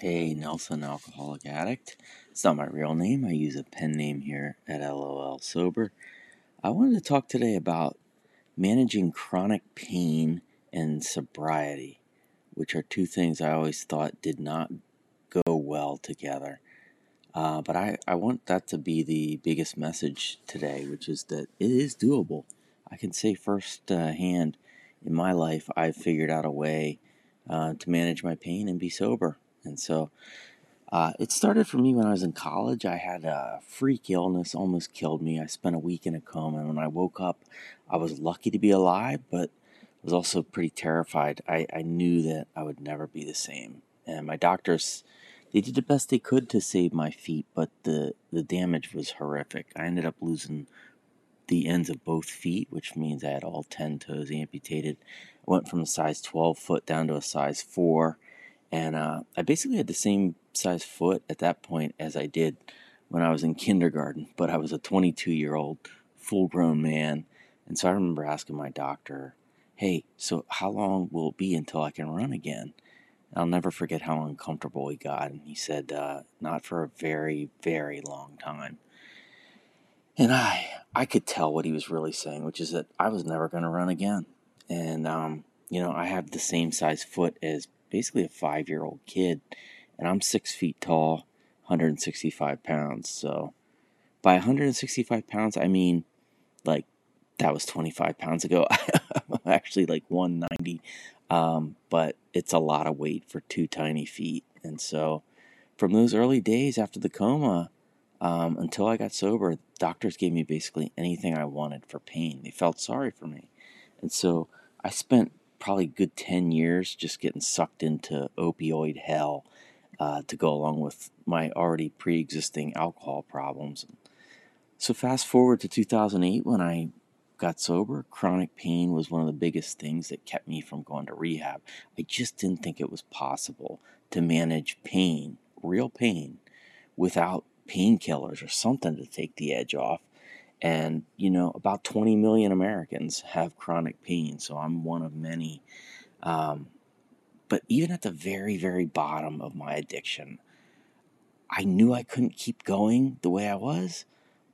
Hey, Nelson, alcoholic addict. It's not my real name. I use a pen name here at LOL Sober. I wanted to talk today about managing chronic pain and sobriety, which are two things I always thought did not go well together. Uh, but I, I want that to be the biggest message today, which is that it is doable. I can say firsthand in my life, I've figured out a way uh, to manage my pain and be sober. And so uh, it started for me when I was in college. I had a freak illness, almost killed me. I spent a week in a coma, and when I woke up, I was lucky to be alive, but was also pretty terrified. I, I knew that I would never be the same. And my doctors, they did the best they could to save my feet, but the, the damage was horrific. I ended up losing the ends of both feet, which means I had all 10 toes amputated. I went from a size 12 foot down to a size 4 and uh, I basically had the same size foot at that point as I did when I was in kindergarten, but I was a 22 year old full grown man. And so I remember asking my doctor, hey, so how long will it be until I can run again? I'll never forget how uncomfortable he got. And he said, uh, not for a very, very long time. And I, I could tell what he was really saying, which is that I was never going to run again. And, um, you know, I have the same size foot as basically a five year old kid, and I'm six feet tall, 165 pounds. So by 165 pounds, I mean like that was 25 pounds ago. I'm actually like 190, um, but it's a lot of weight for two tiny feet. And so from those early days after the coma, um, until I got sober, doctors gave me basically anything I wanted for pain. They felt sorry for me. And so I spent probably good 10 years just getting sucked into opioid hell uh, to go along with my already pre existing alcohol problems. So, fast forward to 2008 when I got sober, chronic pain was one of the biggest things that kept me from going to rehab. I just didn't think it was possible to manage pain, real pain, without painkillers or something to take the edge off. And, you know, about 20 million Americans have chronic pain, so I'm one of many. Um, but even at the very, very bottom of my addiction, I knew I couldn't keep going the way I was,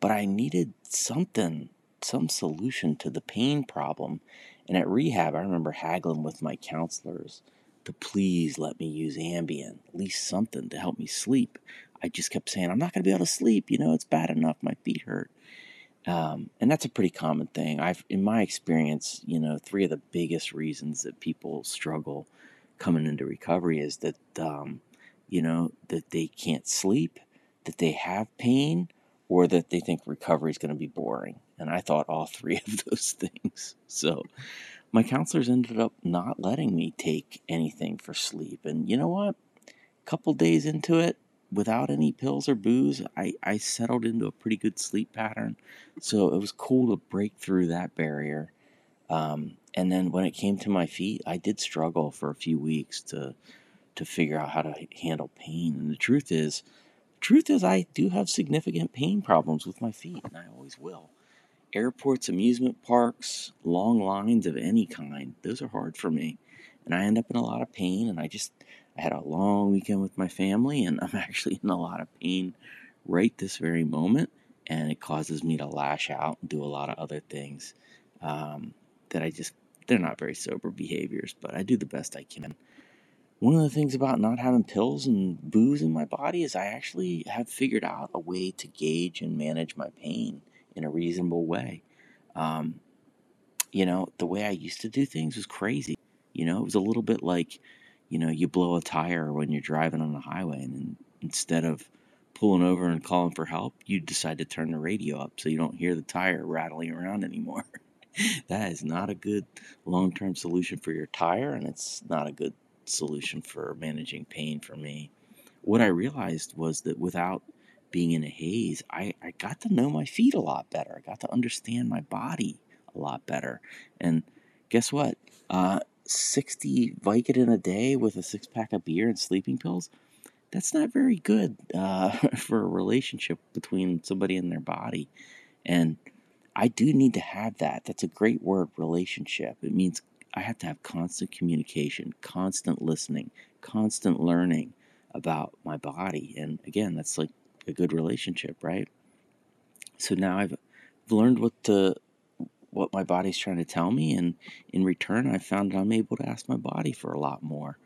but I needed something, some solution to the pain problem. And at rehab, I remember haggling with my counselors to please let me use Ambien, at least something to help me sleep. I just kept saying, I'm not going to be able to sleep. You know, it's bad enough. My feet hurt. Um, and that's a pretty common thing. I've, in my experience, you know, three of the biggest reasons that people struggle coming into recovery is that, um, you know, that they can't sleep, that they have pain, or that they think recovery is going to be boring. And I thought all three of those things. So my counselors ended up not letting me take anything for sleep. And you know what? A couple days into it, without any pills or booze, I, I settled into a pretty good sleep pattern. So it was cool to break through that barrier. Um, and then when it came to my feet, I did struggle for a few weeks to to figure out how to handle pain. And the truth is, truth is, I do have significant pain problems with my feet, and I always will. Airports, amusement parks, long lines of any kind, those are hard for me. And I end up in a lot of pain, and I just I had a long weekend with my family, and I'm actually in a lot of pain right this very moment. And it causes me to lash out and do a lot of other things um, that I just, they're not very sober behaviors, but I do the best I can. One of the things about not having pills and booze in my body is I actually have figured out a way to gauge and manage my pain in a reasonable way. Um, you know, the way I used to do things was crazy. You know, it was a little bit like you know, you blow a tire when you're driving on the highway, and instead of pulling over and calling for help, you decide to turn the radio up so you don't hear the tire rattling around anymore. that is not a good long term solution for your tire, and it's not a good solution for managing pain for me. What I realized was that without being in a haze, I, I got to know my feet a lot better. I got to understand my body a lot better. And guess what? Uh, 60 Vicodin a day with a six pack of beer and sleeping pills, that's not very good uh, for a relationship between somebody and their body. And I do need to have that. That's a great word, relationship. It means I have to have constant communication, constant listening, constant learning about my body. And again, that's like a good relationship, right? So now I've learned what to what my body's trying to tell me and in return I found that I'm able to ask my body for a lot more.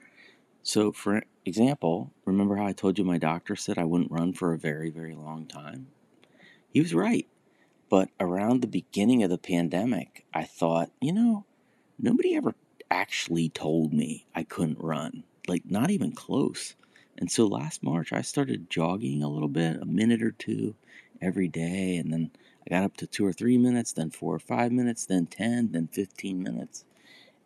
So for example, remember how I told you my doctor said I wouldn't run for a very very long time? He was right. But around the beginning of the pandemic, I thought, you know, nobody ever actually told me I couldn't run. Like not even close. And so last March I started jogging a little bit, a minute or two every day and then I got up to two or three minutes, then four or five minutes, then 10, then 15 minutes.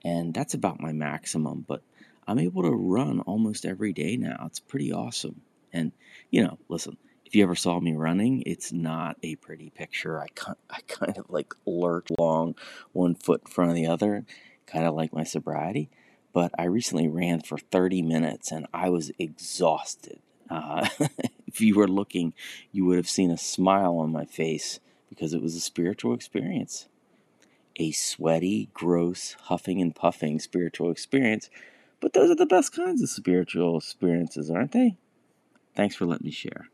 And that's about my maximum, but I'm able to run almost every day now. It's pretty awesome. And, you know, listen, if you ever saw me running, it's not a pretty picture. I, I kind of like lurch along one foot in front of the other, kind of like my sobriety. But I recently ran for 30 minutes and I was exhausted. Uh, if you were looking, you would have seen a smile on my face because it was a spiritual experience. A sweaty, gross, huffing and puffing spiritual experience. But those are the best kinds of spiritual experiences, aren't they? Thanks for letting me share.